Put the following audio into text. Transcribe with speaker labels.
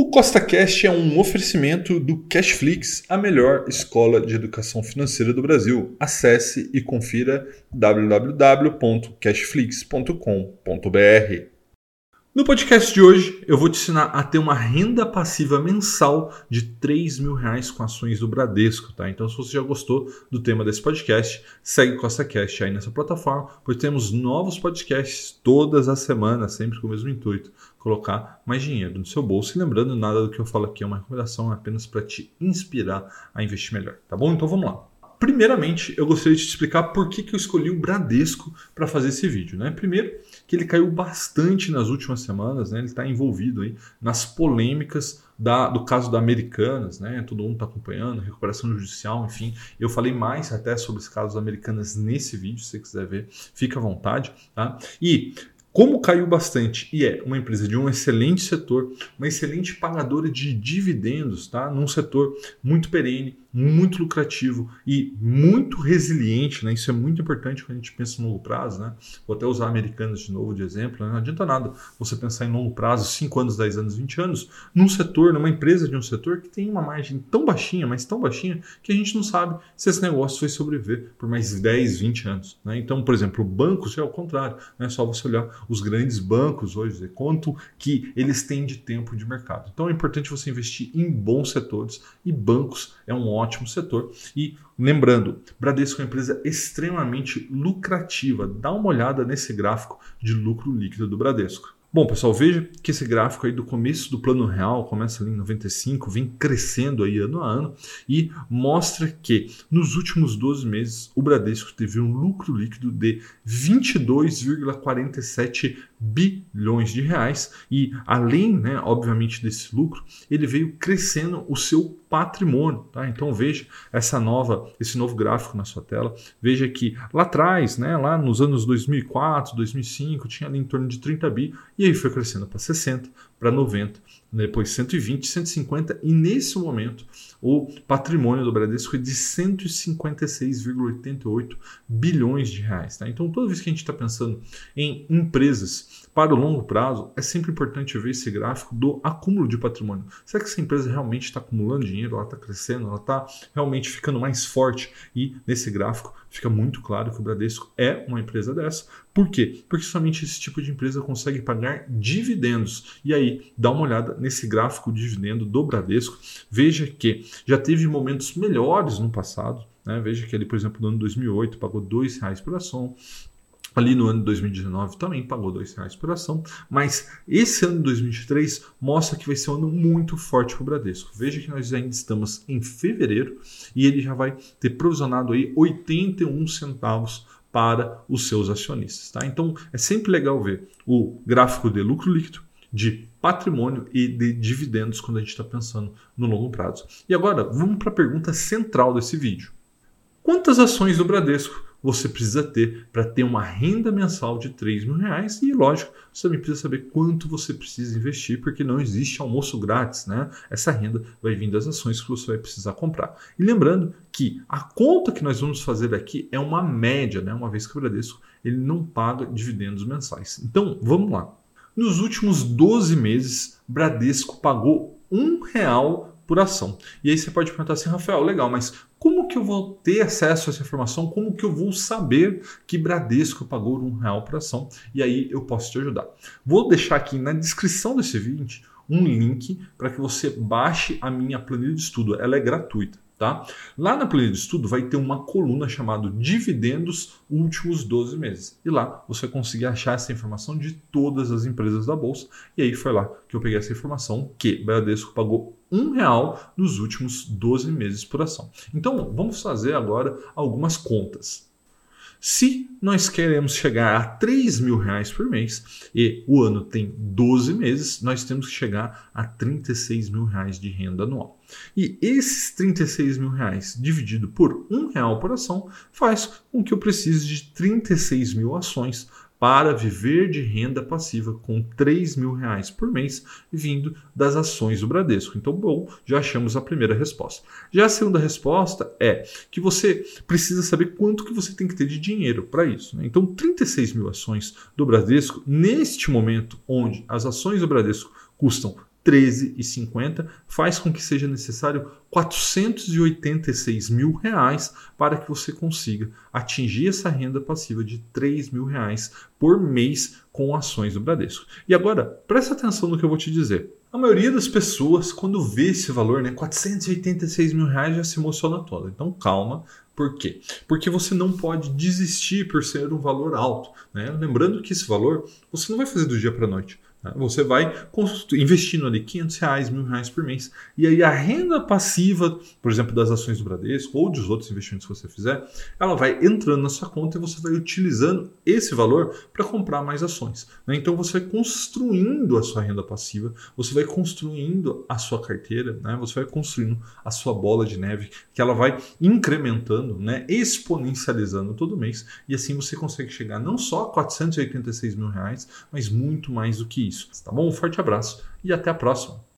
Speaker 1: O CostaCast é um oferecimento do Cashflix, a melhor escola de educação financeira do Brasil. Acesse e confira www.cashflix.com.br. No podcast de hoje, eu vou te ensinar a ter uma renda passiva mensal de 3 mil reais com ações do Bradesco, tá? Então, se você já gostou do tema desse podcast, segue o CostaCast aí nessa plataforma, pois temos novos podcasts todas as semanas, sempre com o mesmo intuito, colocar mais dinheiro no seu bolso. E lembrando, nada do que eu falo aqui é uma recomendação, é apenas para te inspirar a investir melhor, tá bom? Então, vamos lá. Primeiramente, eu gostaria de te explicar por que, que eu escolhi o Bradesco para fazer esse vídeo. Né? Primeiro, que ele caiu bastante nas últimas semanas, né? ele está envolvido aí nas polêmicas da, do caso da Americanas, né? todo mundo está acompanhando, recuperação judicial, enfim. Eu falei mais até sobre os casos Americanas nesse vídeo, se você quiser ver, fica à vontade. Tá? E como caiu bastante e é uma empresa de um excelente setor, uma excelente pagadora de dividendos, tá? Num setor muito perene, muito lucrativo e muito resiliente, né? Isso é muito importante quando a gente pensa no longo prazo, né? Vou até usar americanos de novo de exemplo, né? não adianta nada você pensar em longo prazo, 5 anos, 10 anos, 20 anos, num setor, numa empresa de um setor que tem uma margem tão baixinha, mas tão baixinha, que a gente não sabe se esse negócio vai sobreviver por mais 10, 20 anos, né? Então, por exemplo, bancos é o contrário, né? É só você olhar os grandes bancos hoje, quanto que eles têm de tempo de mercado. Então é importante você investir em bons setores e bancos é um ótimo setor. E lembrando, Bradesco é uma empresa extremamente lucrativa. Dá uma olhada nesse gráfico de lucro líquido do Bradesco. Bom, pessoal, veja que esse gráfico aí do começo do plano real, começa ali em 95, vem crescendo aí ano a ano e mostra que nos últimos 12 meses o Bradesco teve um lucro líquido de 22,47 bilhões de reais e além, né, obviamente desse lucro, ele veio crescendo o seu patrimônio, tá? Então veja essa nova, esse novo gráfico na sua tela. Veja que lá atrás, né, lá nos anos 2004, 2005, tinha ali em torno de 30 bi e aí foi crescendo para 60, para 90, depois 120, 150 e nesse momento o patrimônio do Bradesco é de 156,88 bilhões de reais. Tá? Então toda vez que a gente está pensando em empresas para o longo prazo, é sempre importante ver esse gráfico do acúmulo de patrimônio. Será que essa empresa realmente está acumulando dinheiro, ela está crescendo, ela está realmente ficando mais forte? E nesse gráfico fica muito claro que o Bradesco é uma empresa dessa. Por quê? Porque somente esse tipo de empresa consegue pagar dividendos. E aí, dá uma olhada nesse gráfico de dividendo do Bradesco. Veja que já teve momentos melhores no passado. Né? Veja que ele, por exemplo, no ano 2008 pagou R$ reais por ação. Ali no ano de 2019 também pagou R$ reais por ação, mas esse ano de 2023 mostra que vai ser um ano muito forte para o Bradesco. Veja que nós ainda estamos em fevereiro e ele já vai ter provisionado aí 81 centavos para os seus acionistas. Tá? Então é sempre legal ver o gráfico de lucro líquido, de patrimônio e de dividendos quando a gente está pensando no longo prazo. E agora vamos para a pergunta central desse vídeo: quantas ações do Bradesco você precisa ter para ter uma renda mensal de 3 mil reais. E lógico, você também precisa saber quanto você precisa investir, porque não existe almoço grátis, né? Essa renda vai vir das ações que você vai precisar comprar. E lembrando que a conta que nós vamos fazer aqui é uma média, né? Uma vez que o Bradesco ele não paga dividendos mensais. Então, vamos lá. Nos últimos 12 meses, Bradesco pagou um real por ação. E aí você pode perguntar assim, Rafael, legal, mas como que eu vou ter acesso a essa informação? Como que eu vou saber que Bradesco pagou um real por ação? E aí eu posso te ajudar. Vou deixar aqui na descrição desse vídeo um link para que você baixe a minha planilha de estudo. Ela é gratuita. Tá? Lá na planilha de estudo vai ter uma coluna chamada Dividendos Últimos 12 Meses. E lá você vai conseguir achar essa informação de todas as empresas da Bolsa. E aí foi lá que eu peguei essa informação que Bradesco pagou um real nos últimos 12 meses por ação. Então vamos fazer agora algumas contas. Se nós queremos chegar a 3 mil reais por mês e o ano tem 12 meses, nós temos que chegar a 36 mil reais de renda anual. E esses 36 mil reais dividido por um real por ação faz com que eu precise de 36 mil ações para viver de renda passiva com 3 mil reais por mês vindo das ações do Bradesco. Então, bom, já achamos a primeira resposta. Já a segunda resposta é que você precisa saber quanto que você tem que ter de dinheiro para isso. Né? Então, 36 mil ações do Bradesco, neste momento onde as ações do Bradesco custam 13,50 faz com que seja necessário 486 mil reais para que você consiga atingir essa renda passiva de 3 mil reais por mês com ações do Bradesco. E agora, presta atenção no que eu vou te dizer. A maioria das pessoas, quando vê esse valor, né, 486 mil reais, já se emociona toda. Então calma, por quê? Porque você não pode desistir por ser um valor alto. Né? Lembrando que esse valor você não vai fazer do dia para a noite. Né? Você vai investindo ali 500 reais, mil reais por mês. E aí a renda passiva, por exemplo, das ações do Bradesco ou dos outros investimentos que você fizer, ela vai entrando na sua conta e você vai utilizando esse valor para comprar mais ações. Né? Então você vai construindo a sua renda passiva, você vai construindo a sua carteira, né? você vai construindo a sua bola de neve, que ela vai incrementando, né? exponencializando todo mês. E assim você consegue chegar não só a 486 mil reais, mas muito mais do que isso. Tá bom? Um forte abraço e até a próxima.